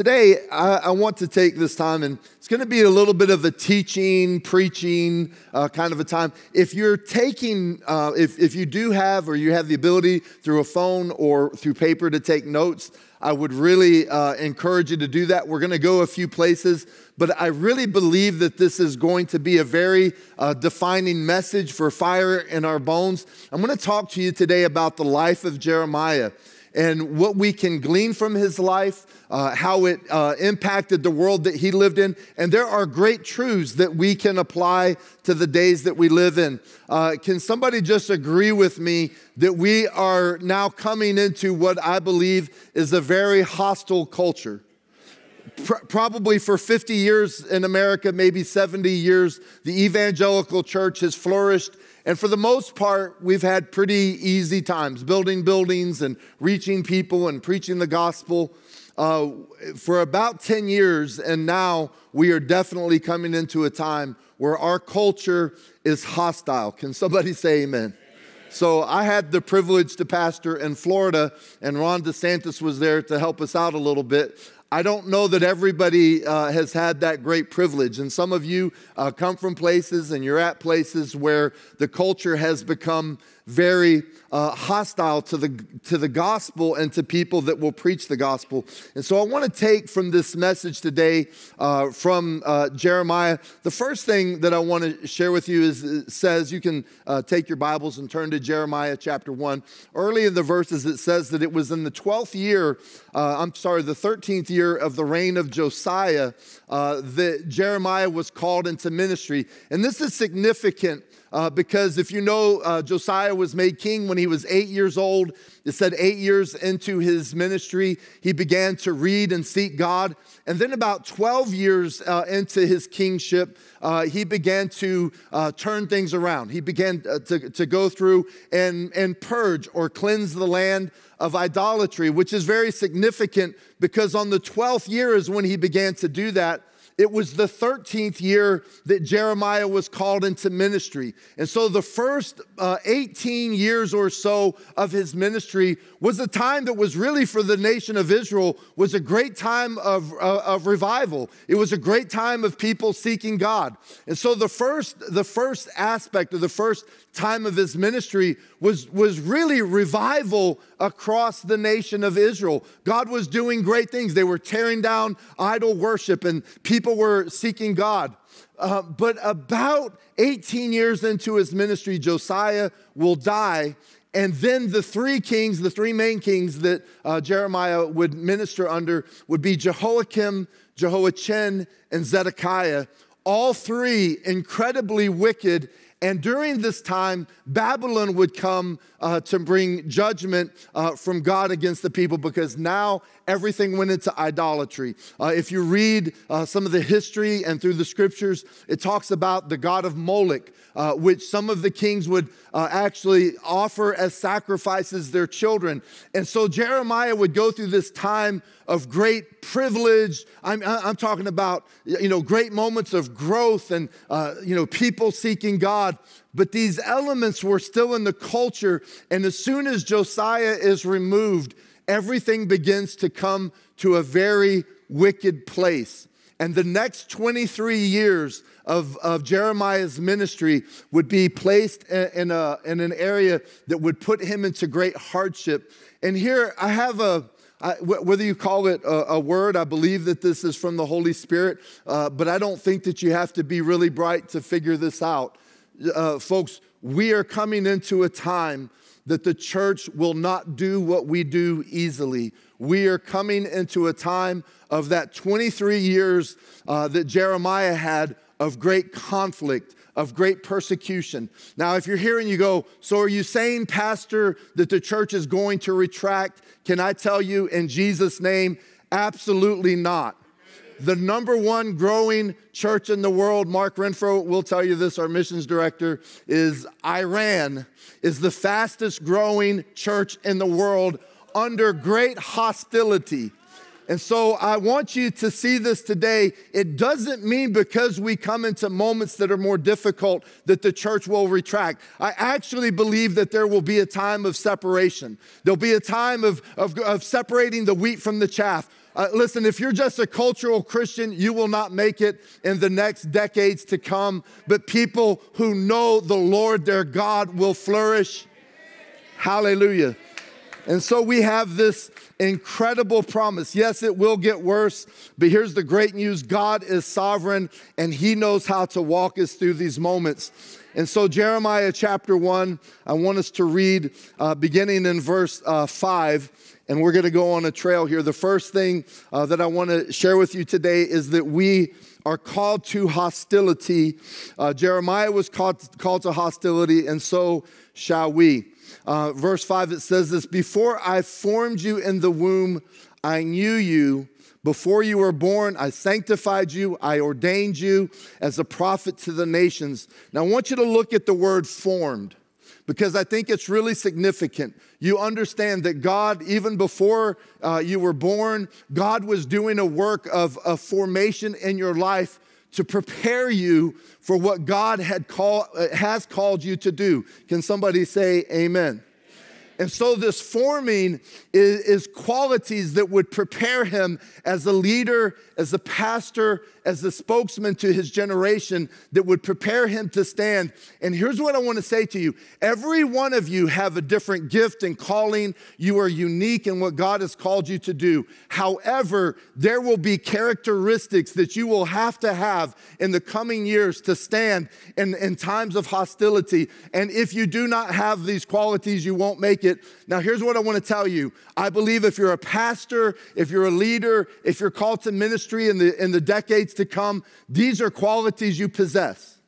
today I, I, want to take this time, and it's going to be a little bit of a teaching, preaching uh, kind of a time. If you're taking, uh, if, if you do have or you have the ability through a phone or through paper to take notes, I would really uh, encourage you to do that. We're going to go a few places, but I really believe that this is going to be a very uh, defining message for fire in our bones. I'm going to talk to you today about the life of Jeremiah and what we can glean from his life, uh, how it uh, impacted the world that he lived in. And there are great truths that we can apply to the days that we live in. Uh, can somebody just agree with me that we are now coming into what I believe is a very hostile culture? probably for 50 years in America, maybe 70 years, the evangelical church has flourished and for the most part, we've had pretty easy times building buildings and reaching people and preaching the gospel uh, for about 10 years. And now we are definitely coming into a time where our culture is hostile. Can somebody say amen? So I had the privilege to pastor in Florida, and Ron DeSantis was there to help us out a little bit. I don't know that everybody uh, has had that great privilege. And some of you uh, come from places and you're at places where the culture has become very uh, hostile to the, to the gospel and to people that will preach the gospel. And so I want to take from this message today uh, from uh, Jeremiah. The first thing that I want to share with you is it says, you can uh, take your Bibles and turn to Jeremiah chapter 1. Early in the verses, it says that it was in the 12th year, uh, I'm sorry, the 13th year of the reign of Josiah uh, that Jeremiah was called into ministry. And this is significant uh, because if you know, uh, Josiah was made king when he was eight years old. It said eight years into his ministry, he began to read and seek God. And then, about 12 years uh, into his kingship, uh, he began to uh, turn things around. He began uh, to, to go through and, and purge or cleanse the land of idolatry, which is very significant because on the 12th year is when he began to do that. It was the 13th year that Jeremiah was called into ministry. And so the first uh, 18 years or so of his ministry was a time that was really for the nation of Israel was a great time of, uh, of revival. It was a great time of people seeking God. And so the first, the first aspect of the first time of his ministry was, was really revival across the nation of Israel. God was doing great things. They were tearing down idol worship and people were seeking God. Uh, but about 18 years into his ministry, Josiah will die. And then the three kings, the three main kings that uh, Jeremiah would minister under, would be Jehoiakim, Jehoiachin, and Zedekiah. All three incredibly wicked and during this time, Babylon would come uh, to bring judgment uh, from God against the people because now everything went into idolatry. Uh, if you read uh, some of the history and through the scriptures, it talks about the God of Moloch, uh, which some of the kings would uh, actually offer as sacrifices their children. And so Jeremiah would go through this time of great privilege. I'm, I'm talking about, you know, great moments of growth and, you know, people seeking God. But these elements were still in the culture. And as soon as Josiah is removed, everything begins to come to a very wicked place. And the next 23 years of, of Jeremiah's ministry would be placed in, a, in an area that would put him into great hardship. And here I have a, I, whether you call it a, a, word, I believe that this is from the Holy Spirit, uh, but I don't think that you have to be really bright to figure this out. Uh, folks, we are coming into a time that the church will not do what we do easily. We are coming into a time of that 23 years uh, that Jeremiah had of great conflict, of great persecution. Now, if you're here and you go, So are you saying, Pastor, that the church is going to retract? Can I tell you in Jesus' name, absolutely not. The number one growing church in the world, Mark Renfro will tell you this, our missions director, is Iran, is the fastest growing church in the world under great hostility. And so I want you to see this today. It doesn't mean because we come into moments that are more difficult that the church will retract. I actually believe that there will be a time of separation. There'll be a time of, of, of separating the wheat from the chaff. Uh, listen, if you're just a cultural Christian, you will not make it in the next decades to come. But people who know the Lord their God will flourish. Hallelujah. And so we have this incredible promise. Yes, it will get worse, but here's the great news God is sovereign and He knows how to walk us through these moments. And so, Jeremiah chapter 1, I want us to read uh, beginning in verse uh, 5 and we're going to go on a trail here. The first thing uh, that I want to share with you today is that we are called to hostility. Uh, Jeremiah was called, called to hostility, and so shall we. Uh, verse 5, it says this Before I formed you in the womb, I knew you. Before you were born, I sanctified you, I ordained you as a prophet to the nations. Now, I want you to look at the word formed because I think it's really significant. You understand that God, even before uh, you were born, God was doing a work of, of formation in your life to prepare you for what God had call, uh, has called you to do. Can somebody say amen? And so, this forming is, is, qualities that would prepare him as a leader, as a pastor, as a spokesman to his generation, that would prepare him to stand. And here's what I want to say to you every one of you have a different gift and calling. You are unique in what God has called you to do. However, there will be characteristics that you will have to have in the coming years to stand in, in times of hostility. And if you do not have these qualities, you won't make it it. Now, here's what I want to tell you. I believe if you're a pastor, if you're a leader, if you're called to ministry in the, in the decades to come, these are qualities you possess.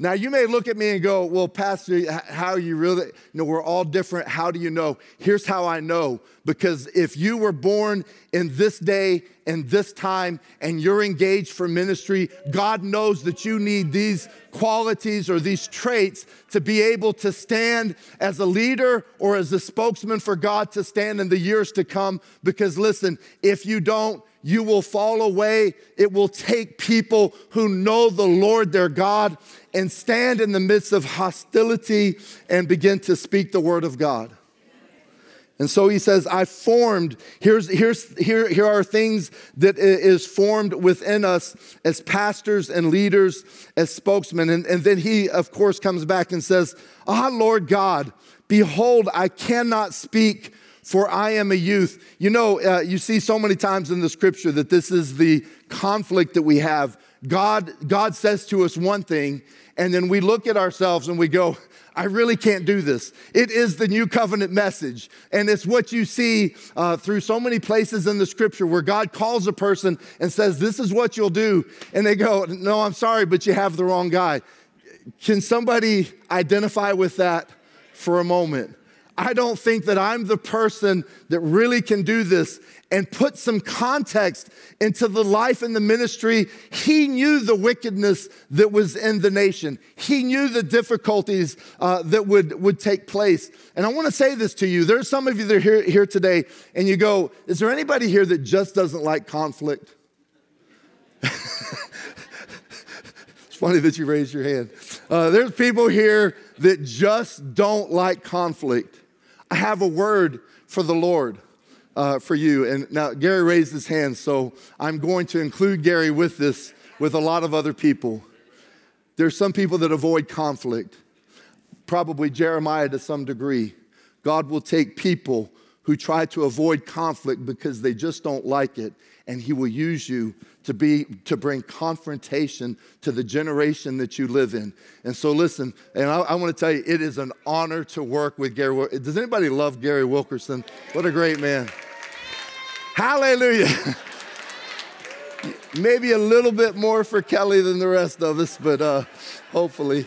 Now, you may look at me and go, Well, Pastor, how you really? You know, we're all different. How do you know? Here's how I know. Because if you were born in this day and this time and you're engaged for ministry, God knows that you need these qualities or these traits to be able to stand as a leader or as a spokesman for God to stand in the years to come. Because listen, if you don't, you will fall away. It will take people who know the Lord their God and stand in the midst of hostility and begin to speak the word of God. And so he says, I formed, here's, here's, here, here are things that is formed within us as pastors and leaders, as spokesmen. And, and then he, of course, comes back and says, Ah, Lord God, behold, I cannot speak for I am a youth. You know, uh, you see so many times in the scripture that this is the conflict that we have. God, God says to us one thing, and then we look at ourselves and we go, I really can't do this. It is the new covenant message. And it's what you see uh, through so many places in the scripture where God calls a person and says, This is what you'll do. And they go, No, I'm sorry, but you have the wrong guy. Can somebody identify with that for a moment? I don't think that I'm the person that really can do this and put some context into the life and the ministry. He knew the wickedness that was in the nation. He knew the difficulties uh, that would, would take place. And I want to say this to you. There's some of you that are here, here today and you go, is there anybody here that just doesn't like conflict? it's funny that you raised your hand. Uh, there's people here that just don't like conflict. I have a word for the Lord. Uh, for you. And now Gary raised his hand, so I'm going to include Gary with this, with a lot of other people. There's some people that avoid conflict, probably Jeremiah to some degree. God will take people who try to avoid conflict because they just don't like it, and He will use you to be to bring confrontation to the generation that you live in. And so, listen, and I, I want to tell you, it is an honor to work with Gary. Does anybody love Gary Wilkerson? What a great man! Hallelujah. Maybe a little bit more for Kelly than the rest of us, but uh, hopefully.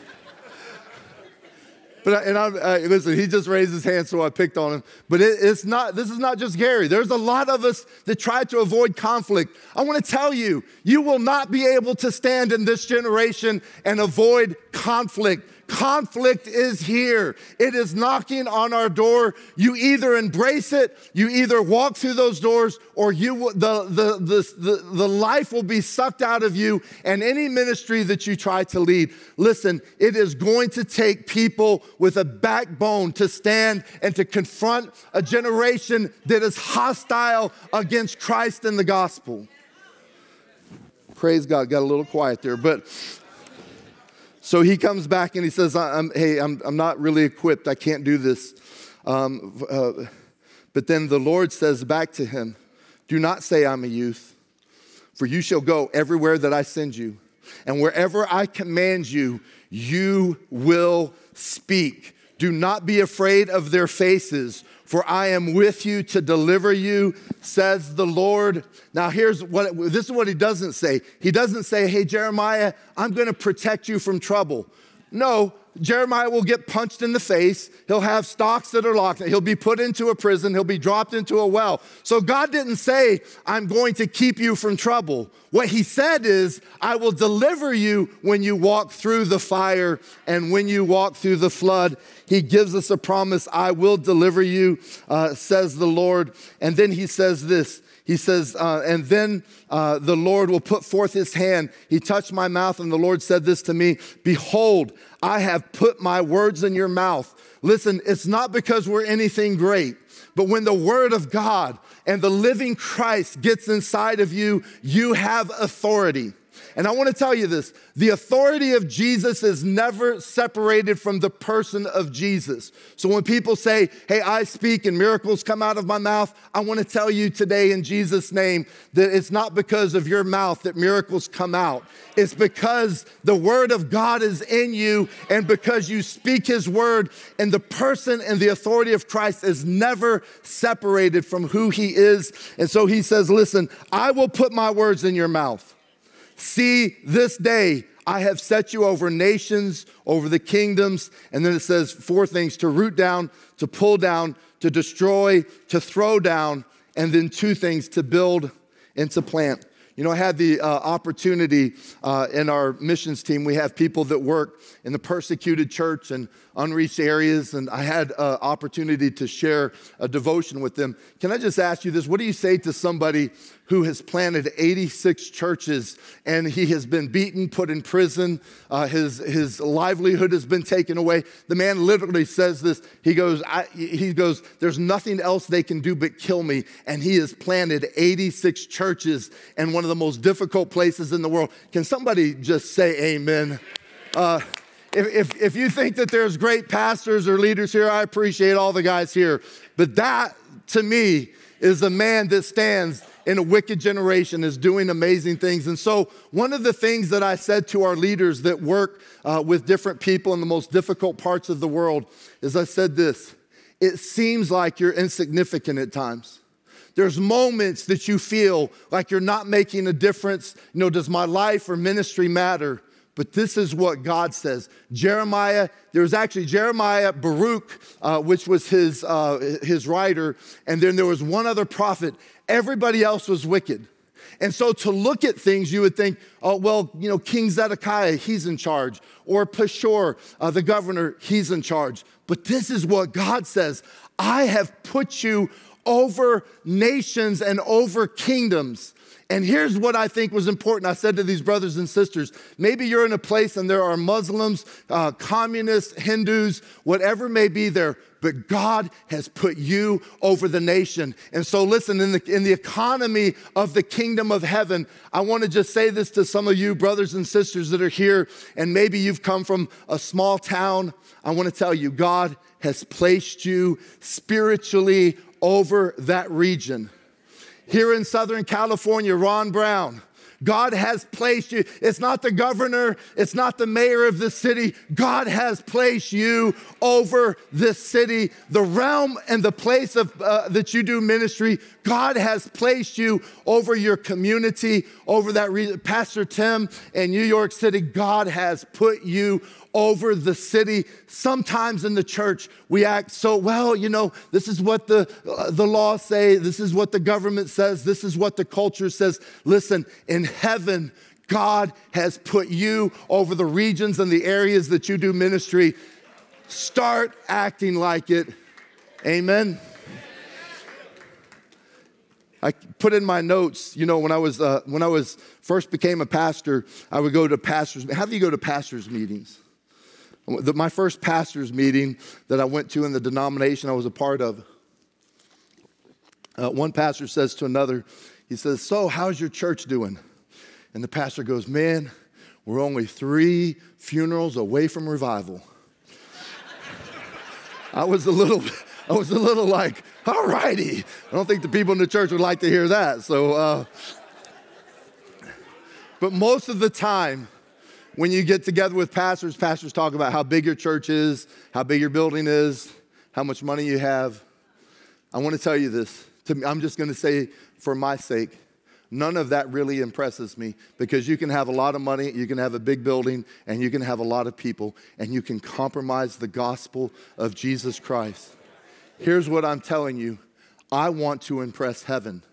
But and I, I, listen, he just raised his hand, so I picked on him. But it, it's not. This is not just Gary. There's a lot of us that try to avoid conflict. I want to tell you, you will not be able to stand in this generation and avoid conflict. Conflict is here. It is knocking on our door. You either embrace it, you either walk through those doors, or you the, the, the, the, the life will be sucked out of you and any ministry that you try to lead. Listen, it is going to take people with a backbone to stand and to confront a generation that is hostile against Christ and the gospel. Praise God, got a little quiet there, but so he comes back and he says, I'm, Hey, I'm, I'm not really equipped. I can't do this. Um, uh, but then the Lord says back to him, Do not say I'm a youth, for you shall go everywhere that I send you. And wherever I command you, you will speak. Do not be afraid of their faces, for I am with you to deliver you, says the Lord. Now, here's what this is what he doesn't say. He doesn't say, Hey, Jeremiah, I'm going to protect you from trouble. No, Jeremiah will get punched in the face. He'll have stocks that are locked. He'll be put into a prison. He'll be dropped into a well. So God didn't say, I'm going to keep you from trouble. What he said is, I will deliver you when you walk through the fire and when you walk through the flood. He gives us a promise, I will deliver you, uh, says the Lord. And then he says this he says, uh, and then uh, the Lord will put forth his hand. He touched my mouth, and the Lord said this to me Behold, I have put my words in your mouth. Listen, it's not because we're anything great, but when the word of God and the living Christ gets inside of you, you have authority. And I want to tell you this the authority of Jesus is never separated from the person of Jesus. So when people say, Hey, I speak and miracles come out of my mouth, I want to tell you today in Jesus' name that it's not because of your mouth that miracles come out. It's because the word of God is in you and because you speak his word, and the person and the authority of Christ is never separated from who he is. And so he says, Listen, I will put my words in your mouth. See, this day I have set you over nations, over the kingdoms. And then it says four things to root down, to pull down, to destroy, to throw down, and then two things to build and to plant. You know, I had the uh, opportunity uh, in our missions team. We have people that work in the persecuted church and unreached areas, and I had an opportunity to share a devotion with them. Can I just ask you this? What do you say to somebody who has planted 86 churches and he has been beaten, put in prison, uh, his, his livelihood has been taken away? The man literally says this. He goes, I, he goes, there's nothing else they can do but kill me. And he has planted 86 churches in one of the most difficult places in the world. Can somebody just say amen? Uh, if, if, if, you think that there's great pastors or leaders here, I appreciate all the guys here. But that, to me, is a man that stands in a wicked generation, is doing amazing things. And so, one of the things that I said to our leaders that work uh, with different people in the most difficult parts of the world is I said this it seems like you're insignificant at times. There's moments that you feel like you're not making a difference. You know, does my life or ministry matter? But this is what God says. Jeremiah, there was actually Jeremiah, Baruch, uh, which was his, uh, his writer, and then there was one other prophet. Everybody else was wicked. And so to look at things, you would think, oh, well, you know, King Zedekiah, he's in charge. Or Pashur, uh, the governor, he's in charge. But this is what God says I have put you over nations and over kingdoms. And here's what I think was important. I said to these brothers and sisters maybe you're in a place and there are Muslims, uh, communists, Hindus, whatever may be there, but God has put you over the nation. And so, listen, in the, in the economy of the kingdom of heaven, I want to just say this to some of you, brothers and sisters that are here, and maybe you've come from a small town. I want to tell you, God has placed you spiritually over that region. Here in Southern California, Ron Brown, God has placed you. It's not the governor, it's not the mayor of the city. God has placed you over this city, the realm and the place of, uh, that you do ministry. God has placed you over your community, over that. Pastor Tim in New York City, God has put you over the city. Sometimes in the church, we act so, well, you know, this is what the, uh, the law say, this is what the government says, this is what the culture says. Listen, in heaven, God has put you over the regions and the areas that you do ministry. Start acting like it. Amen. I put in my notes, you know, when I was uh, when I was first became a pastor, I would go to pastors. How do you go to pastors meetings? The, my first pastors meeting that I went to in the denomination I was a part of, uh, one pastor says to another, he says, "So, how's your church doing?" And the pastor goes, "Man, we're only three funerals away from revival." I was a little. I was a little like, all righty. I don't think the people in the church would like to hear that. So, uh, but most of the time, when you get together with pastors, pastors talk about how big your church is, how big your building is, how much money you have. I want to tell you this. I'm just going to say, for my sake, none of that really impresses me because you can have a lot of money, you can have a big building, and you can have a lot of people, and you can compromise the gospel of Jesus Christ. Here's what I'm telling you I want to impress heaven.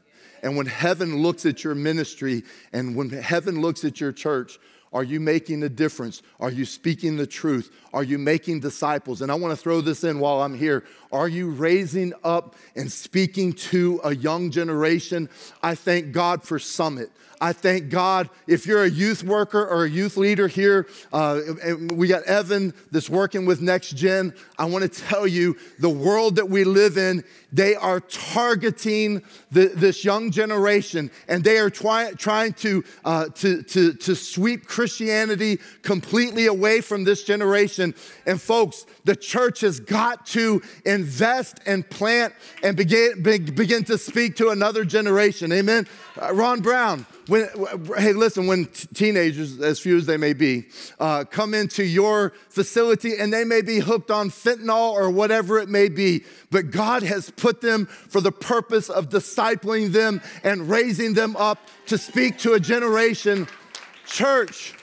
And when heaven looks at your ministry and when heaven looks at your church, are you making a difference? Are you speaking the truth? Are you making disciples? And I want to throw this in while I'm here. Are you raising up and speaking to a young generation? I thank God for Summit. I thank God. If you're a youth worker or a youth leader here, uh, we got Evan that's working with Next Gen. I want to tell you the world that we live in, they are targeting the, this young generation and they are try, trying to, uh, to, to, to sweep Christianity completely away from this generation. And folks, the church has got to invest and plant and begin, begin to speak to another generation. Amen. Uh, Ron Brown, when, hey, listen, when t- teenagers, as few as they may be, uh, come into your facility and they may be hooked on fentanyl or whatever it may be, but God has put them for the purpose of discipling them and raising them up to speak to a generation. Church,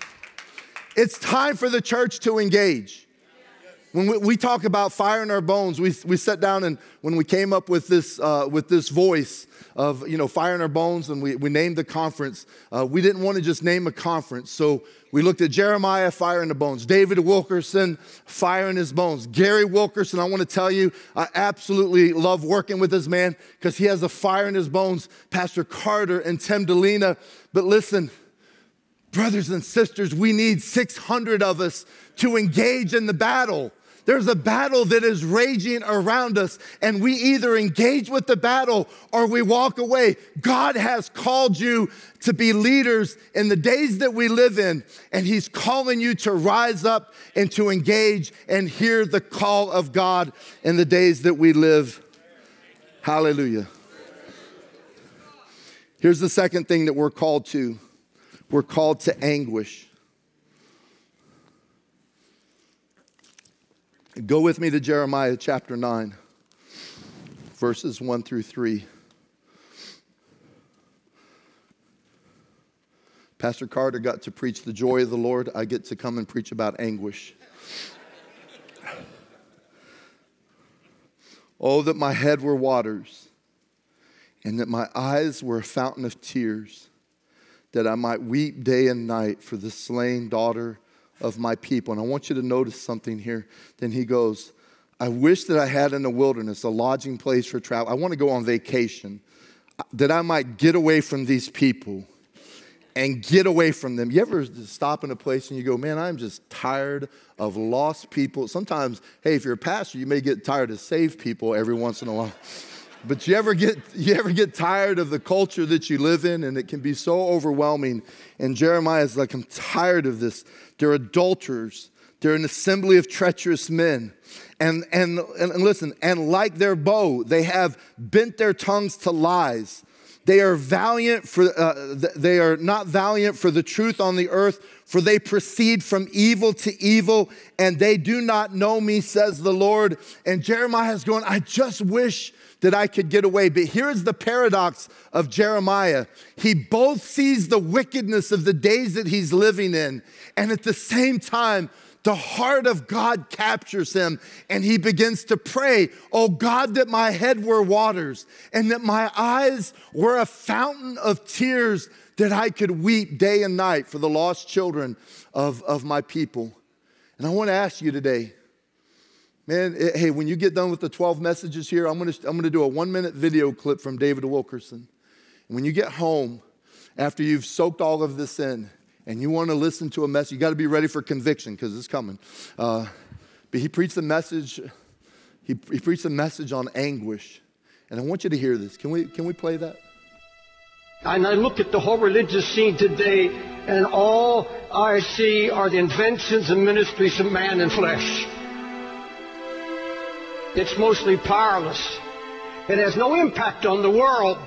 it's time for the church to engage. When we, we, talk about fire in our bones, we, we sat down and when we came up with this, uh, with this voice of, you know, fire in our bones and we, we named the conference, uh, we didn't want to just name a conference. So we looked at Jeremiah, fire in the bones, David Wilkerson, fire in his bones, Gary Wilkerson. I want to tell you, I absolutely love working with this man because he has a fire in his bones, Pastor Carter and Tim Dilena. But listen, brothers and sisters, we need 600 of us to engage in the battle. There's a battle that is raging around us, and we either engage with the battle or we walk away. God has called you to be leaders in the days that we live in, and He's calling you to rise up and to engage and hear the call of God in the days that we live. Hallelujah. Here's the second thing that we're called to we're called to anguish. Go with me to Jeremiah chapter 9, verses 1 through 3. Pastor Carter got to preach the joy of the Lord. I get to come and preach about anguish. oh, that my head were waters, and that my eyes were a fountain of tears, that I might weep day and night for the slain daughter of my people. And I want you to notice something here. Then he goes, I wish that I had in the wilderness a lodging place for travel. I want to go on vacation, that I might get away from these people and get away from them. You ever stop in a place and you go, man, I'm just tired of lost people? Sometimes, hey, if you're a pastor, you may get tired of saved people every once in a while. But you ever get you ever get tired of the culture that you live in and it can be so overwhelming. And Jeremiah is like, I'm tired of this. They're adulterers. They're an assembly of treacherous men. And, and, and listen, and like their bow, they have bent their tongues to lies. They are valiant for, uh, they are not valiant for the truth on the earth, for they proceed from evil to evil, and they do not know me, says the Lord. And Jeremiah is going, I just wish that I could get away. But here's the paradox of Jeremiah he both sees the wickedness of the days that he's living in, and at the same time, the heart of God captures him and he begins to pray, Oh God, that my head were waters and that my eyes were a fountain of tears that I could weep day and night for the lost children of, of my people. And I want to ask you today, man, it, hey, when you get done with the 12 messages here, I'm to, I'm to do a one minute video clip from David Wilkerson. When you get home, after you've soaked all of this in, and you want to listen to a message, you got to be ready for conviction because it's coming. Uh, but he preached a message, he, he preached a message on anguish. And I want you to hear this. Can we, can we play that? And I look at the whole religious scene today, and all I see are the inventions and ministries of man and flesh. It's mostly powerless. It has no impact on the world.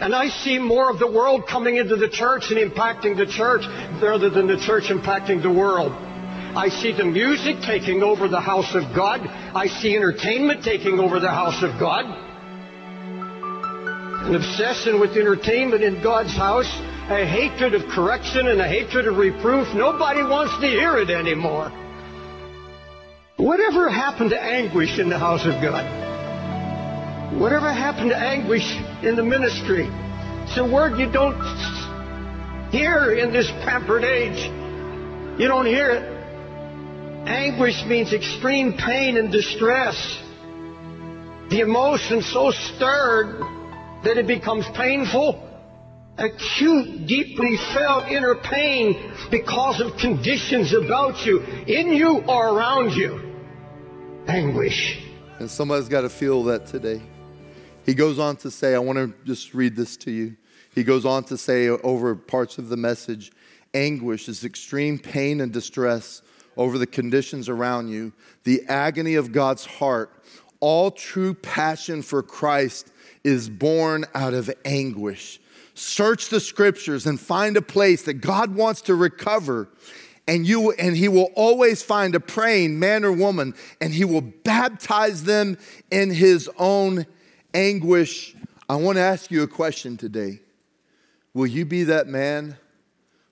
And I see more of the world coming into the church and impacting the church rather than the church impacting the world. I see the music taking over the house of God. I see entertainment taking over the house of God. An obsession with entertainment in God's house, a hatred of correction and a hatred of reproof. Nobody wants to hear it anymore. Whatever happened to anguish in the house of God? Whatever happened to anguish in the ministry? It's a word you don't hear in this pampered age. You don't hear it. Anguish means extreme pain and distress. The emotion so stirred that it becomes painful. Acute, deeply felt inner pain because of conditions about you, in you or around you. Anguish. And somebody's got to feel that today. He goes on to say, I want to just read this to you. He goes on to say over parts of the message anguish is extreme pain and distress over the conditions around you, the agony of God's heart. All true passion for Christ is born out of anguish. Search the scriptures and find a place that God wants to recover and you and he will always find a praying man or woman and he will baptize them in his own anguish, I want to ask you a question today. Will you be that man?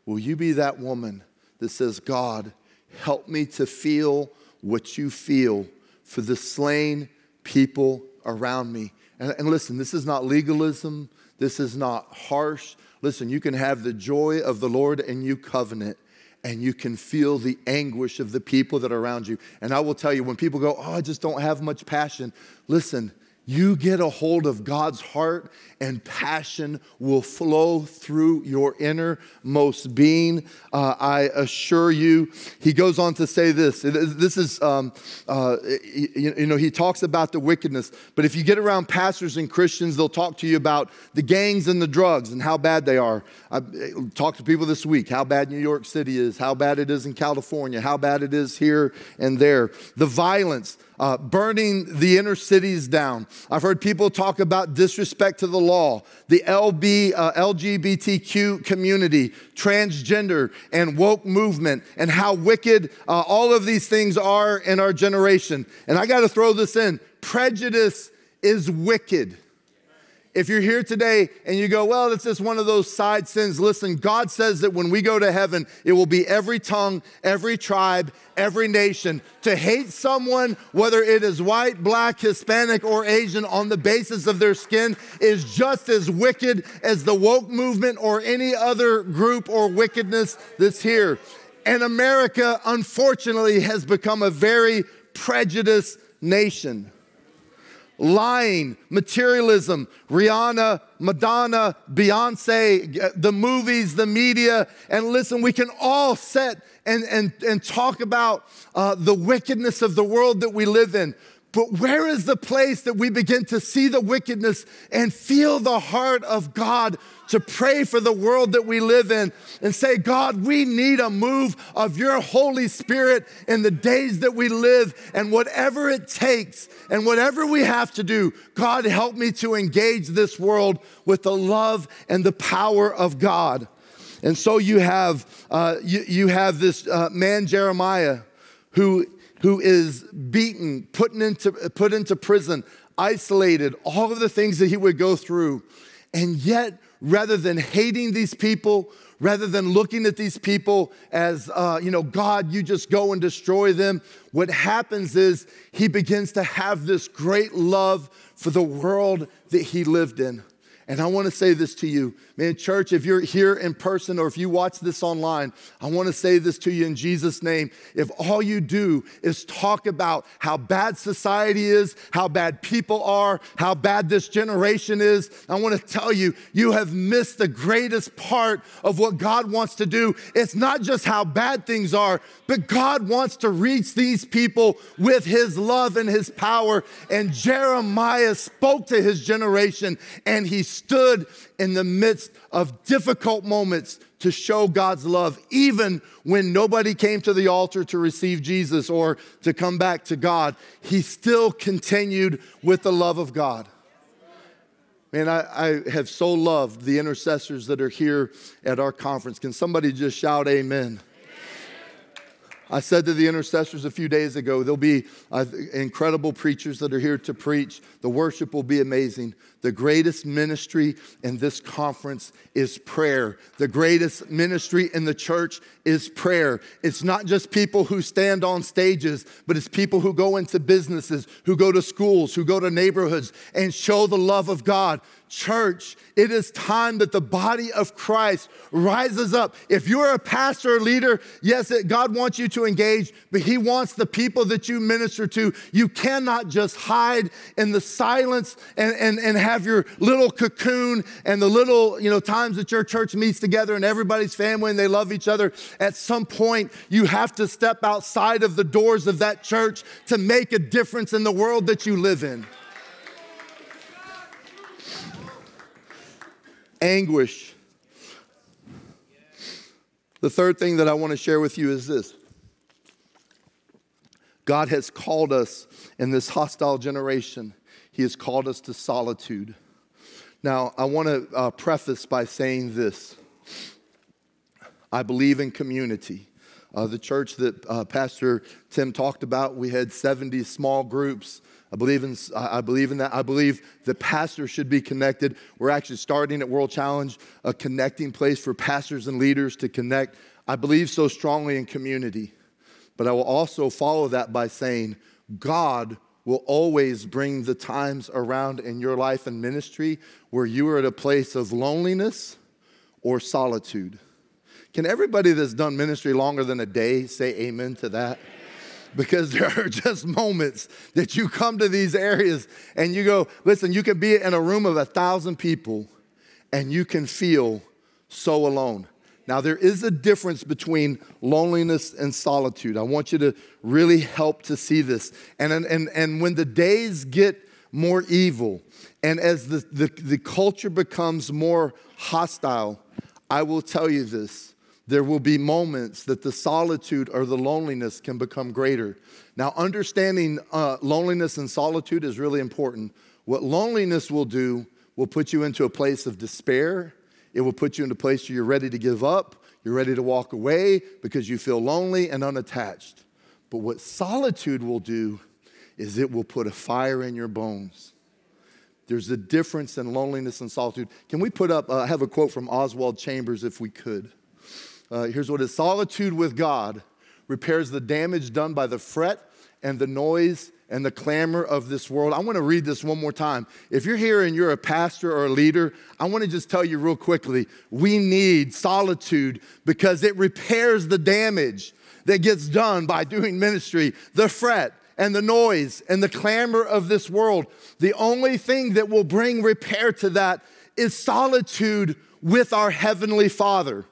Will you be that woman that says, God, help me to feel what you feel for the slain people around me? And, and listen, this is not legalism, this is not harsh. Listen, you can have the joy of the Lord and you covenant and you can feel the anguish of the people that are around you. And I will tell you, when people go, Oh, I just don't have much passion, listen, you get a hold of God's heart, and passion will flow through your innermost being. Uh, I assure you. He goes on to say this. This is, um, uh, you, you know, he talks about the wickedness, but if you get around pastors and Christians, they'll talk to you about the gangs and the drugs and how bad they are. I talked to people this week how bad New York City is, how bad it is in California, how bad it is here and there, the violence uh, burning the inner cities down. I've heard people talk about disrespect to the law, the LB, uh, LGBTQ community, transgender, and woke movement, and how wicked uh, all of these things are in our generation. And I got to throw this in prejudice is wicked. If you're here today and you go, well, it's just one of those side sins, listen, God says that when we go to heaven, it will be every tongue, every tribe, every nation. To hate someone, whether it is white, black, Hispanic, or Asian, on the basis of their skin is just as wicked as the woke movement or any other group or wickedness that's here. And America, unfortunately, has become a very prejudiced nation lying, materialism, Rihanna, Madonna, Beyonce, the movies, the media. And listen, we can all set and, and, and talk about uh, the wickedness of the world that we live in. But where is the place that we begin to see the wickedness and feel the heart of God to pray for the world that we live in and say, God, we need a move of your Holy Spirit in the days that we live and whatever it takes and whatever we have to do, God, help me to engage this world with the love and the power of God. And so you have, uh, you, you have this uh, man, Jeremiah, who who is beaten, put into, put into prison, isolated, all of the things that he would go through. And yet, rather than hating these people, rather than looking at these people as, uh, you know, God, you just go and destroy them, what happens is he begins to have this great love for the world that he lived in. And I want to say this to you, man, church, if you're here in person or if you watch this online, I want to say this to you in Jesus' name. If all you do is talk about how bad society is, how bad people are, how bad this generation is, I want to tell you, you have missed the greatest part of what God wants to do. It's not just how bad things are, but God wants to reach these people with his love and his power. And Jeremiah spoke to his generation and he stood in the midst of difficult moments to show God's love, even when nobody came to the altar to receive Jesus or to come back to God. He still continued with the love of God. Man, I, I, have so loved the intercessors that are here at our conference. Can somebody just shout amen? I said to the intercessors a few days ago, there'll be uh, incredible preachers that are here to preach. The worship will be amazing. The greatest ministry in this conference is prayer. The greatest ministry in the church is prayer. It's not just people who stand on stages, but it's people who go into businesses, who go to schools, who go to neighborhoods and show the love of God. Church, it is time that the body of Christ rises up. If you're a pastor or leader, yes, God wants you to engage, but He wants the people that you minister to. You cannot just hide in the silence and, and, and have your little cocoon and the little, you know, times that your church meets together and everybody's family and they love each other. At some point, you have to step outside of the doors of that church to make a difference in the world that you live in. anguish. The third thing that I want to share with you is this God has called us in this hostile generation, He has called us to solitude. Now, I want to uh, preface by saying this I believe in community. Uh, the church that uh, Pastor Tim talked about, we had 70 small groups I believe in, I believe in that. I believe the pastors should be connected. We're actually starting at World Challenge a connecting place for pastors and leaders to connect. I believe so strongly in community. But I will also follow that by saying, God will always bring the times around in your life and ministry where you are at a place of loneliness or solitude. Can everybody that's done ministry longer than a day say amen to that? because there are just moments that you come to these areas and you go, listen, you can be in a room of a thousand people and you can feel so alone. Now, there is a difference between loneliness and solitude. I want you to really help to see this. And, and, and when the days get more evil and as the, the, the culture becomes more hostile, I will tell you this there will be moments that the solitude or the loneliness can become greater. Now, understanding uh, loneliness and solitude is really important. What loneliness will do will put you into a place of despair. It will put you in a place where you're ready to give up, you're ready to walk away because you feel lonely and unattached. But what solitude will do is it will put a fire in your bones. There's a difference in loneliness and solitude. Can we put up, uh, I have a quote from Oswald Chambers if we could. Uh, here's what it is Solitude with God repairs the damage done by the fret and the noise and the clamor of this world. I want to read this one more time. If you're here and you're a pastor or a leader, I want to just tell you real quickly we need solitude because it repairs the damage that gets done by doing ministry, the fret and the noise and the clamor of this world. The only thing that will bring repair to that is solitude with our Heavenly Father.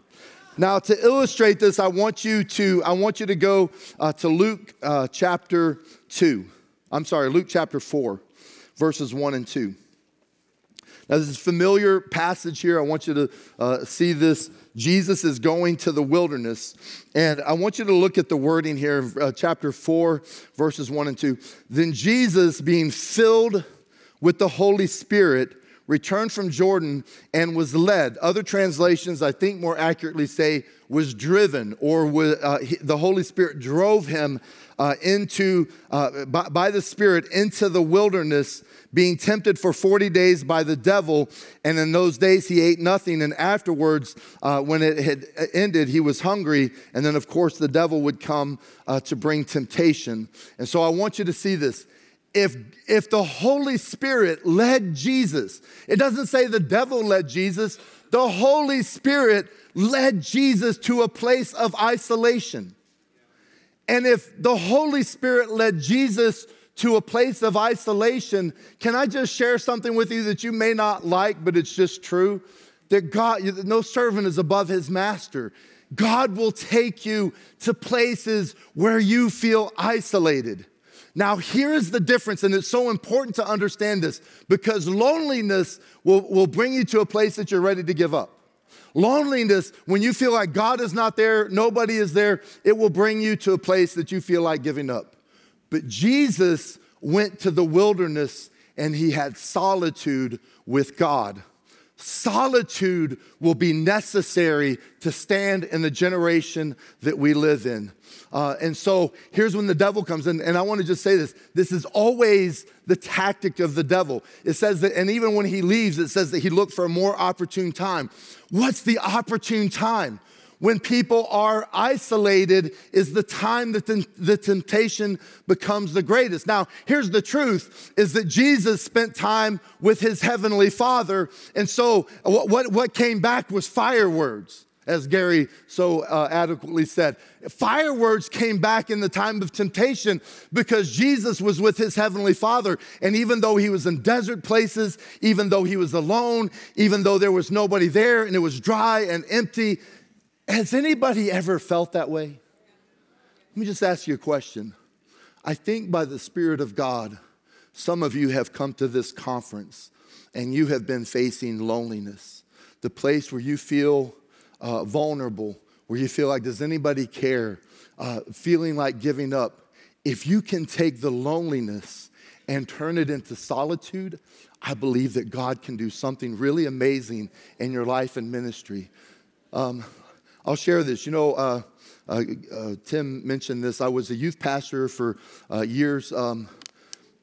Now, to illustrate this, I want you to, I want you to go uh, to Luke uh, chapter 2. I'm sorry, Luke chapter 4, verses 1 and 2. Now, this is familiar passage here. I want you to uh, see this. Jesus is going to the wilderness. And I want you to look at the wording here, uh, chapter 4, verses 1 and 2. Then Jesus, being filled with the Holy Spirit, returned from Jordan and was led. Other translations, I think more accurately, say was driven, or was, uh, the Holy Spirit drove him uh, into, uh, by, by the Spirit into the wilderness, being tempted for 40 days by the devil. And in those days, he ate nothing. And afterwards, uh, when it had ended, he was hungry. And then, of course, the devil would come uh, to bring temptation. And so I want you to see this if, if the Holy Spirit led Jesus, it doesn't say the devil led Jesus, the Holy Spirit led Jesus to a place of isolation. And if the Holy Spirit led Jesus to a place of isolation, can I just share something with you that you may not like, but it's just true? That God, no servant is above his master. God will take you to places where you feel isolated. Now, here's the difference, and it's so important to understand this because loneliness will, will bring you to a place that you're ready to give up. Loneliness, when you feel like God is not there, nobody is there, it will bring you to a place that you feel like giving up. But Jesus went to the wilderness and he had solitude with God. Solitude will be necessary to stand in the generation that we live in. Uh, and so here's when the devil comes in. And I want to just say this this is always the tactic of the devil. It says that, and even when he leaves, it says that he looked for a more opportune time. What's the opportune time? when people are isolated is the time that the, temptation becomes the greatest now here's the truth is that jesus spent time with his heavenly father and so what, what, what came back was fire words as Gary so uh, adequately said. Fire words came back in the time of temptation because Jesus was with his heavenly Father. And even though he was in desert places, even though he was alone, even though there was nobody there and it was dry and empty, has anybody ever felt that way? Let me just ask you a question. I think by the Spirit of God, some of you have come to this conference and you have been facing loneliness, the place where you feel uh, vulnerable, where you feel like, does anybody care? Uh, feeling like giving up. If you can take the loneliness and turn it into solitude, I believe that God can do something really amazing in your life and ministry. Um, I'll share this. You know, uh, uh, uh, Tim mentioned this. I was a youth pastor for uh, years. Um,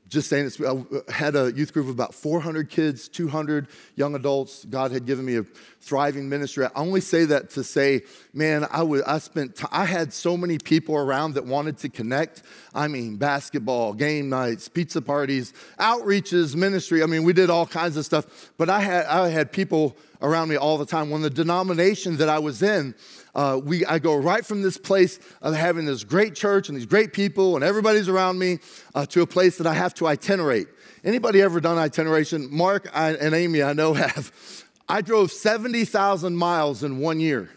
just saying this, I uh, had a youth group of about 400 kids, 200 young adults. God had given me a thriving ministry. I only say that to say, man, I would, I spent, t- I had so many people around that wanted to connect. I mean, basketball, game nights, pizza parties, outreaches, ministry. I mean, we did all kinds of stuff. But I had, I had people around me all the time. When the denomination that I was in, uh, we, I go right from this place of having this great church and these great people and everybody's around me uh, to a place that I have to itinerate. Anybody ever done itineration? Mark I, and Amy, I know have. I drove 70,000 miles in one year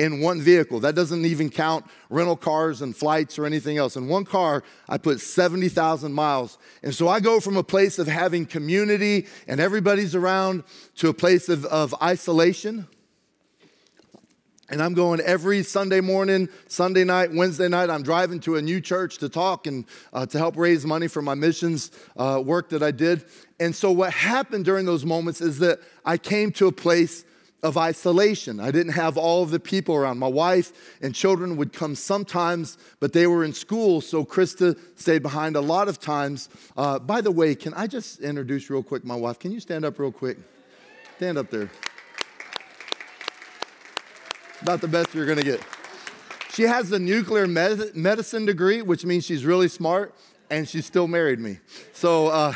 in one vehicle. That doesn't even count rental cars and flights or anything else. In one car, I put 70,000 miles. And so I go from a place of having community and everybody's around to a place of, of isolation. And I'm going every Sunday morning, Sunday night, Wednesday night. I'm driving to a new church to talk and uh, to help raise money for my missions uh, work that I did. And so, what happened during those moments is that I came to a place of isolation. I didn't have all of the people around. My wife and children would come sometimes, but they were in school, so Krista stayed behind a lot of times. Uh, by the way, can I just introduce real quick my wife? Can you stand up real quick? Stand up there. About the best you're gonna get. She has a nuclear med- medicine degree, which means she's really smart, and she still married me. So, uh,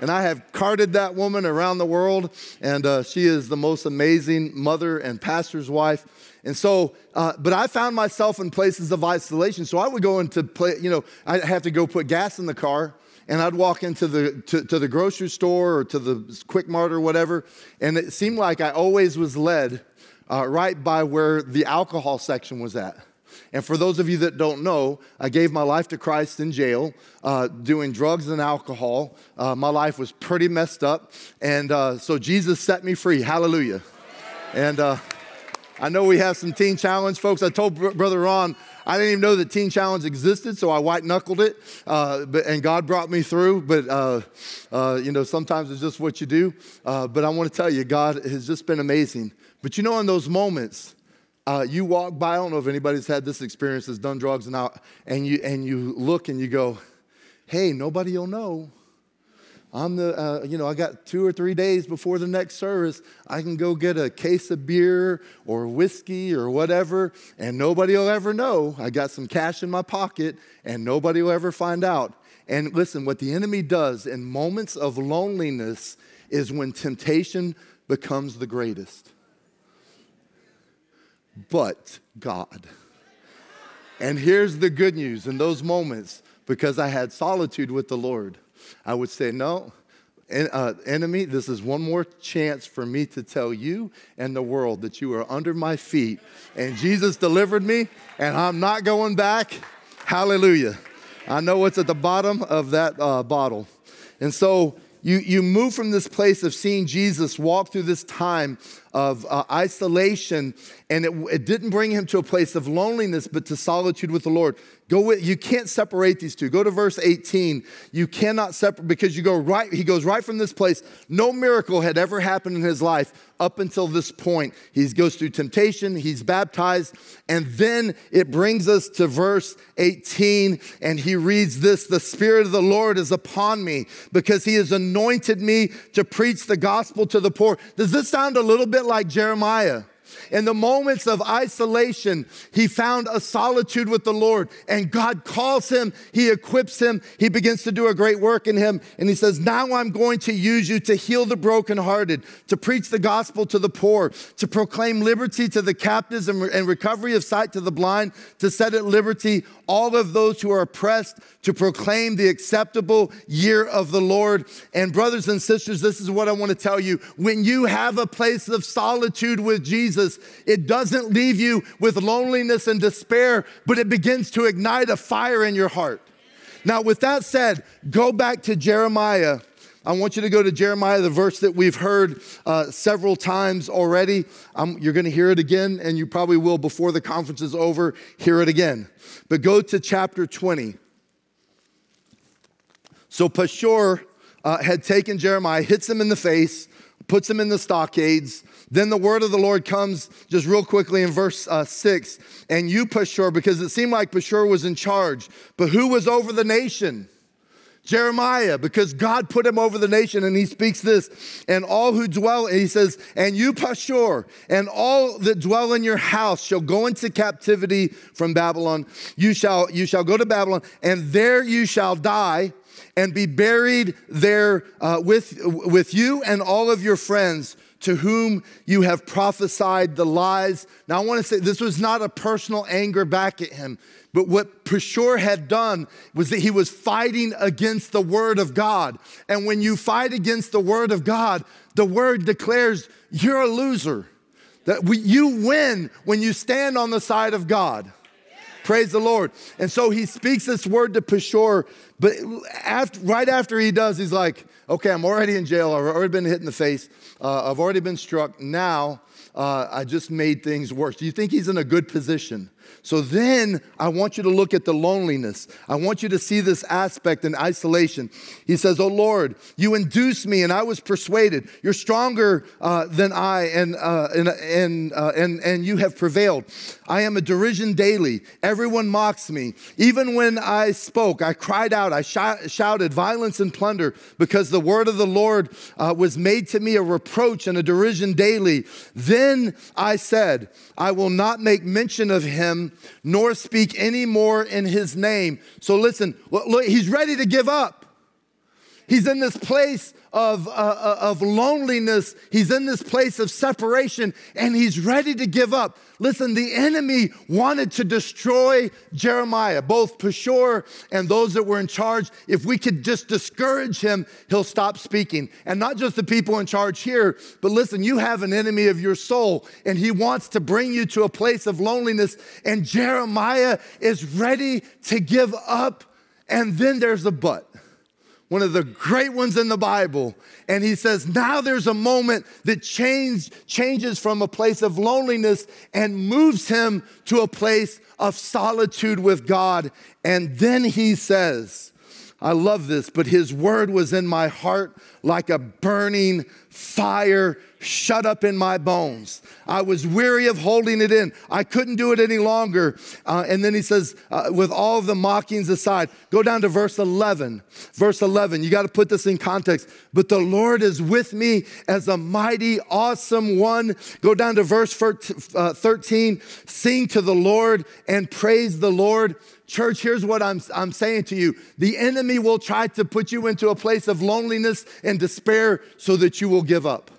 and I have carted that woman around the world, and uh, she is the most amazing mother and pastor's wife. And so, uh, but I found myself in places of isolation. So I would go into play, you know, I'd have to go put gas in the car, and I'd walk into the to, to the grocery store or to the Quick Mart or whatever, and it seemed like I always was led uh, right by where the alcohol section was at. And for those of you that don't know, I gave my life to Christ in jail, uh, doing drugs and alcohol. Uh, my life was pretty messed up. And uh, so Jesus set me free. Hallelujah. And uh, I know we have some teen challenge folks. I told Brother Ron, I didn't even know that Teen Challenge existed, so I white knuckled it, uh, but, and God brought me through. But, uh, you know, sometimes it's just what you do. But I want to tell you, God has just been amazing. But you know, in those moments, uh, you walk by, I don't know if anybody's had this experience, has done drugs and out, and you, and you look and you go, hey, nobody will know. I'm the, uh, you know, I got two or three days before the next service. I can go get a case of beer or whiskey or whatever, and nobody will ever know. I got some cash in my pocket, and nobody will ever find out. And listen, what the enemy does in moments of loneliness is when temptation becomes the greatest. But God. And here's the good news in those moments, because I had solitude with the Lord I would say, no, uh, enemy, this is one more chance for me to tell you and the world that you are under my feet. And Jesus delivered me, and I'm not going back. Hallelujah. I know what's at the bottom of that uh, bottle. And so you, you move from this place of seeing Jesus walk through this time of uh, isolation, and it, it didn't bring him to a place of loneliness, but to solitude with the Lord. Go with, you can't separate these two. Go to verse 18. You cannot separate because you go right, he goes right from this place. No miracle had ever happened in his life up until this point. He goes through temptation, he's baptized, and then it brings us to verse 18, and he reads this The Spirit of the Lord is upon me because he has anointed me to preach the gospel to the poor. Does this sound a little bit like Jeremiah? In the moments of isolation, he found a solitude with the Lord, and God calls him, he equips him, he begins to do a great work in him, and he says, Now I'm going to use you to heal the brokenhearted, to preach the gospel to the poor, to proclaim liberty to the captives and, and recovery of sight to the blind, to set at liberty all of those who are oppressed, to proclaim the acceptable year of the Lord. And, brothers and sisters, this is what I want to tell you. When you have a place of solitude with Jesus, it doesn't leave you with loneliness and despair, but it begins to ignite a fire in your heart. Now, with that said, go back to Jeremiah. I want you to go to Jeremiah, the verse that we've heard uh, several times already. Um, you're going to hear it again, and you probably will before the conference is over, hear it again. But go to chapter 20. So Pashur uh, had taken Jeremiah, hits him in the face, puts him in the stockades. Then the word of the Lord comes just real quickly in verse uh, six. And you, Pashur, because it seemed like Pashur was in charge, but who was over the nation? Jeremiah, because God put him over the nation, and he speaks this, and all who dwell, he says, and you, Pashur, and all that dwell in your house shall go into captivity from Babylon. You shall, you shall go to Babylon, and there you shall die and be buried there uh, with, with you and all of your friends to whom you have prophesied the lies. Now, I want to say this was not a personal anger back at him, but what Pashur had done was that he was fighting against the word of God. And when you fight against the word of God, the word declares you're a loser. That we, you win when you stand on the side of God. Praise the Lord. And so he speaks this word to Pashur, but after, right after he does, he's like, okay, I'm already in jail. I've already been hit in the face. Uh, I've already been struck. Now uh, I just made things worse. Do you think he's in a good position? So then I want you to look at the loneliness. I want you to see this aspect in isolation. He says, Oh Lord, you induced me and I was persuaded. You're stronger uh, than I and, uh, and, and, uh, and, and you have prevailed. I am a derision daily. Everyone mocks me. Even when I spoke, I cried out, I sh- shouted violence and plunder because the word of the Lord uh, was made to me a reproach and a derision daily. Then I said, I will not make mention of him nor speak any more in his name. So listen, look, he's ready to give up. He's in this place of, uh, uh, of loneliness. He's in this place of separation and he's ready to give up. Listen, the enemy wanted to destroy Jeremiah, both Pashur and those that were in charge. If we could just discourage him, he'll stop speaking. And not just the people in charge here, but listen, you have an enemy of your soul and he wants to bring you to a place of loneliness. And Jeremiah is ready to give up. And then there's a but. One of the great ones in the Bible. And he says, now there's a moment that change, changes from a place of loneliness and moves him to a place of solitude with God. And then he says, I love this, but his word was in my heart like a burning fire shut up in my bones. I was weary of holding it in. I couldn't do it any longer. Uh, and then he says, uh, with all the mockings aside, go down to verse 11. Verse 11, you got to put this in context. But the Lord is with me as a mighty, awesome one. Go down to verse uh, 13, sing to the Lord and praise the Lord. Church, here's what I'm, I'm saying to you the enemy will try to put you into a place of loneliness and despair so that you will give up.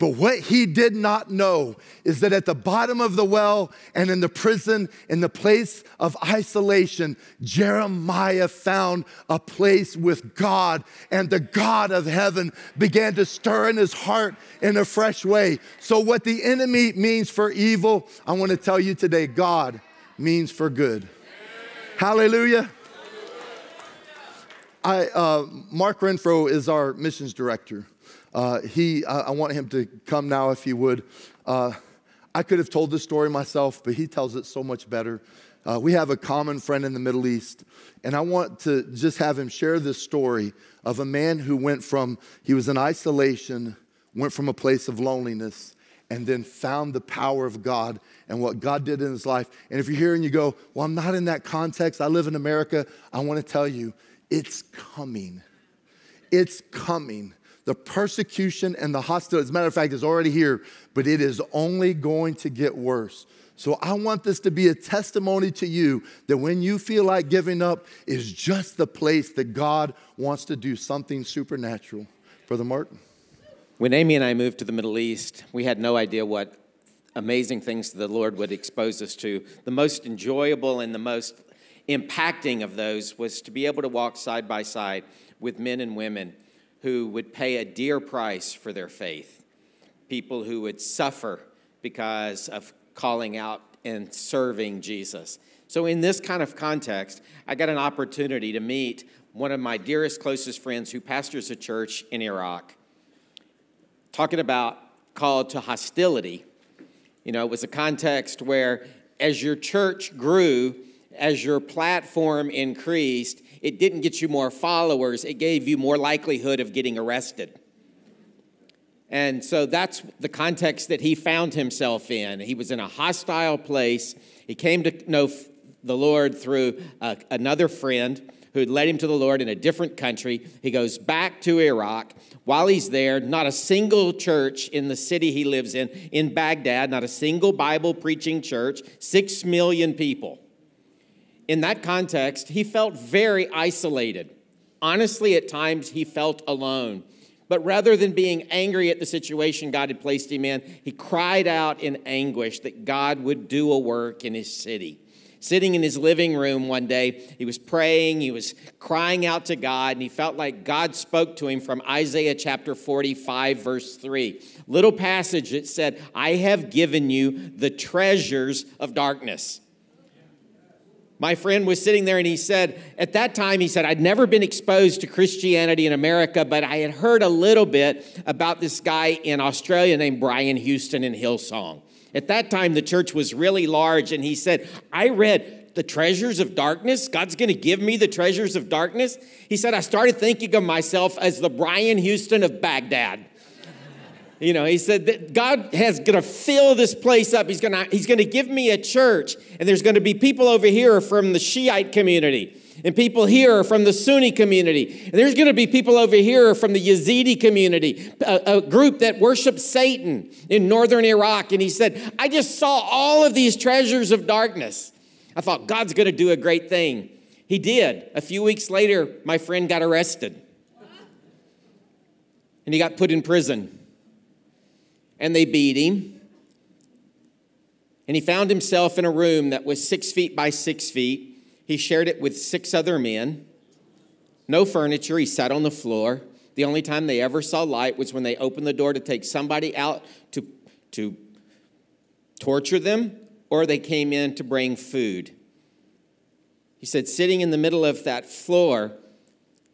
But what he did not know is that at the bottom of the well and in the prison, in the place of isolation, Jeremiah found a place with God, and the God of heaven began to stir in his heart in a fresh way. So, what the enemy means for evil, I want to tell you today God means for good. Hallelujah. I, uh, Mark Renfro is our missions director. Uh, he, I want him to come now if he would. Uh, I could have told this story myself, but he tells it so much better. Uh, we have a common friend in the Middle East, and I want to just have him share this story of a man who went from, he was in isolation, went from a place of loneliness, and then found the power of God and what God did in his life. And if you're here and you go, Well, I'm not in that context, I live in America, I want to tell you, it's coming. It's coming. The persecution and the hostility, as a matter of fact, is already here, but it is only going to get worse. So I want this to be a testimony to you that when you feel like giving up is just the place that God wants to do something supernatural. Brother Martin. When Amy and I moved to the Middle East, we had no idea what amazing things the Lord would expose us to. The most enjoyable and the most impacting of those was to be able to walk side by side with men and women who would pay a dear price for their faith, people who would suffer because of calling out and serving Jesus. So, in this kind of context, I got an opportunity to meet one of my dearest, closest friends who pastors a church in Iraq. Talking about called to hostility. You know, it was a context where as your church grew, as your platform increased, it didn't get you more followers, it gave you more likelihood of getting arrested. And so that's the context that he found himself in. He was in a hostile place. He came to know the Lord through uh, another friend who had led him to the Lord in a different country. He goes back to Iraq. While he's there, not a single church in the city he lives in, in Baghdad, not a single Bible preaching church, six million people in that context, he felt very isolated. Honestly, at times, he felt alone. But rather than being angry at the situation God had placed him in, he cried out in anguish that God would do a work in his city. Sitting in his living room one day, he was praying, he was crying out to God, and he felt like God spoke to him from Isaiah chapter 45, verse 3. Little passage that said, I have given you the treasures of darkness. My friend was sitting there and he said, at that time, he said, I'd never been exposed to Christianity in America, but I had heard a little bit about this guy in Australia named Brian Houston in Hillsong. At that time, the church was really large, and he said, I read the treasures of darkness. God's going to give me the treasures of darkness. He said, I started thinking of myself as the Brian Houston of Baghdad. You know, he said that God has going to fill this place up. He's going to he's going to give me a church and there's going to be people over here from the Shiite community and people here are from the Sunni community. And there's going to be people over here from the Yazidi community, a, a, group that worships Satan in northern Iraq. And he said, I just saw all of these treasures of darkness. I thought, God's going to do a great thing. He did. A few weeks later, my friend got arrested and he got put in prison and they beat him. And he found himself in a room that was six feet by six feet. He shared it with six other men. No furniture. He sat on the floor. The only time they ever saw light was when they opened the door to take somebody out to, to torture them, or they came in to bring food. He said, sitting in the middle of that floor,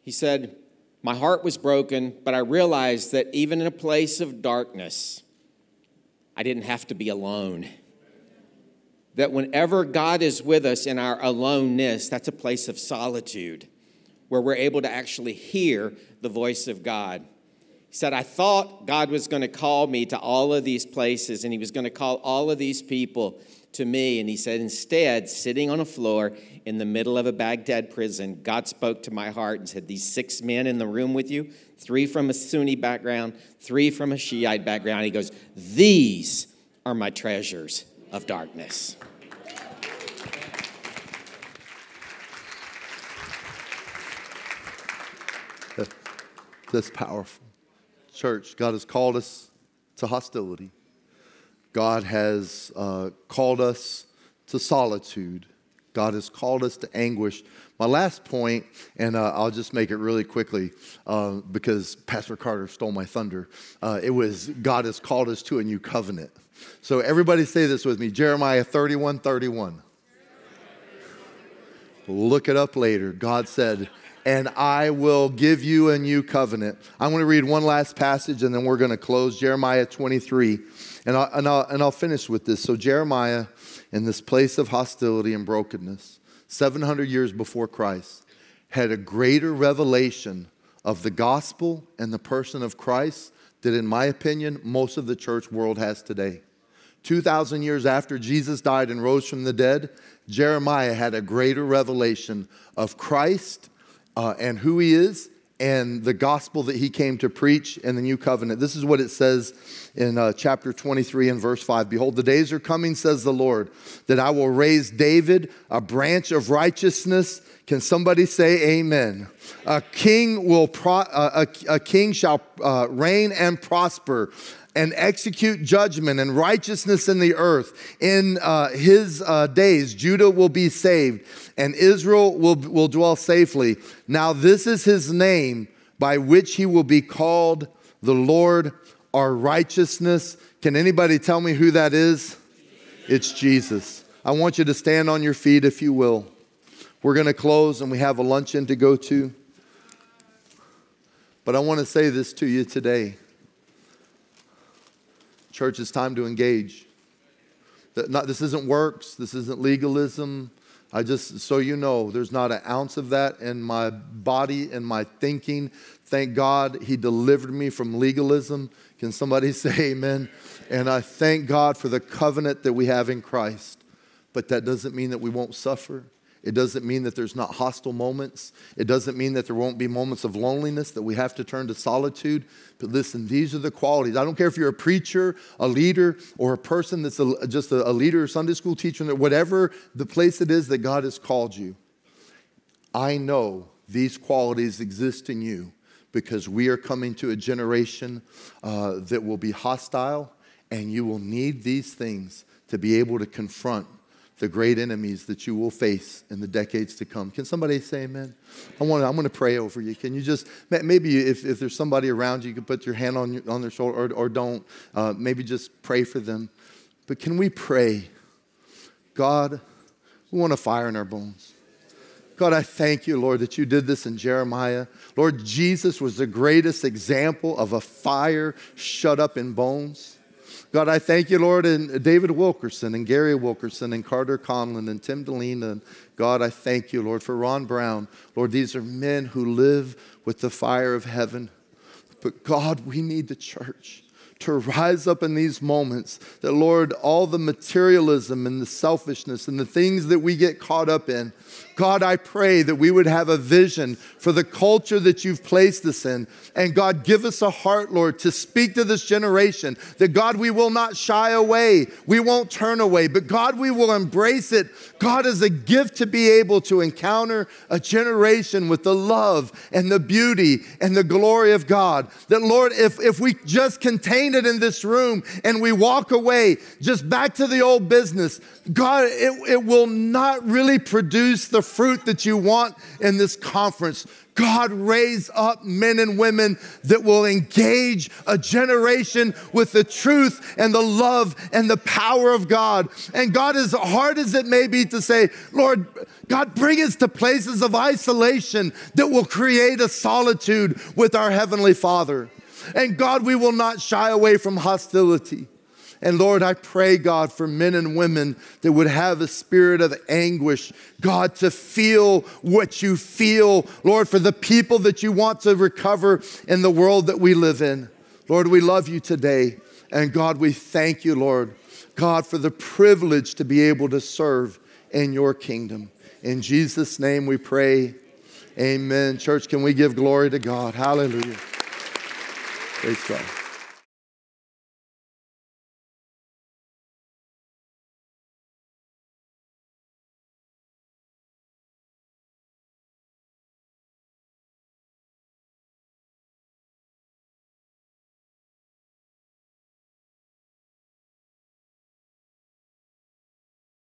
he said, My heart was broken, but I realized that even in a place of darkness, I didn't have to be alone. That whenever God is with us in our aloneness, that's a place of solitude where we're able to actually hear the voice of God. He said, I thought God was going to call me to all of these places and he was going to call all of these people to me. And he said, instead, sitting on a floor in the middle of a Baghdad prison, God spoke to my heart and said, These six men in the room with you, three from a Sunni background, three from a Shiite background. He goes, These are my treasures of darkness. That's powerful. Church, God has called us to hostility. God has uh, called us to solitude. God has called us to anguish. My last point, and uh, I'll just make it really quickly uh, because Pastor Carter stole my thunder. Uh, it was God has called us to a new covenant. So everybody say this with me Jeremiah 31 31. Look it up later. God said, and I will give you a new covenant. I'm going to read one last passage and then we're going to close Jeremiah 23. And I'll, and, I'll, and I'll finish with this. So, Jeremiah, in this place of hostility and brokenness, 700 years before Christ, had a greater revelation of the gospel and the person of Christ that, in my opinion, most of the church world has today. 2,000 years after Jesus died and rose from the dead, Jeremiah had a greater revelation of Christ uh, and who he is and the gospel that he came to preach in the new covenant. This is what it says in uh, chapter 23 and verse 5 Behold, the days are coming, says the Lord, that I will raise David, a branch of righteousness. Can somebody say amen? A king will pro- uh, a, a, king shall uh, reign and prosper and execute judgment and righteousness in the earth. In uh, his uh, days, Judah will be saved and Israel will, will dwell safely. Now, this is his name by which he will be called the Lord our righteousness. Can anybody tell me who that is? It's Jesus. I want you to stand on your feet if you will. We're going to close and we have a luncheon to go to. But I want to say this to you today. Church, it's time to engage. Not, this isn't works, this isn't legalism. I just, so you know, there's not an ounce of that in my body and my thinking. Thank God he delivered me from legalism. Can somebody say amen? And I thank God for the covenant that we have in Christ. But that doesn't mean that we won't suffer. It doesn't mean that there's not hostile moments. It doesn't mean that there won't be moments of loneliness, that we have to turn to solitude. But listen, these are the qualities. I don't care if you're a preacher, a leader, or a person that's a, just a, a leader, Sunday school teacher, whatever the place it is that God has called you. I know these qualities exist in you because we are coming to a generation uh, that will be hostile, and you will need these things to be able to confront the great enemies that you will face in the decades to come. Can somebody say amen? I want to, I'm going to pray over you. Can you just, maybe if, if there's somebody around you, you can put your hand on, your, on their shoulder or, or don't. Uh, maybe just pray for them. But can we pray? God, we want a fire in our bones. God, I thank you, Lord, that you did this in Jeremiah. Lord, Jesus was the greatest example of a fire shut up in bones. God, I thank you, Lord, and David Wilkerson and Gary Wilkerson and Carter Conlon and Tim Dilena. And God, I thank you, Lord, for Ron Brown. Lord, these are men who live with the fire of heaven. But God, we need the church to rise up in these moments. That, Lord, all the materialism and the selfishness and the things that we get caught up in, God, I pray that we would have a vision for the culture that you've placed us in. And God, give us a heart, Lord, to speak to this generation that God, we will not shy away. We won't turn away, but God, we will embrace it. God is a gift to be able to encounter a generation with the love and the beauty and the glory of God. That, Lord, if, if we just contain it in this room and we walk away just back to the old business, God, it, it will not really produce the fruit that you want in this conference. God, raise up men and women that will engage a generation with the truth and the love and the power of God. And God, as hard as it may be to say, Lord, God, bring us to places of isolation that will create a solitude with our Heavenly Father. And God, we will not shy away from hostility. And Lord, I pray, God, for men and women that would have a spirit of anguish, God, to feel what you feel, Lord, for the people that you want to recover in the world that we live in. Lord, we love you today. And God, we thank you, Lord, God, for the privilege to be able to serve in your kingdom. In Jesus' name we pray. Amen. Church, can we give glory to God? Hallelujah. Praise God.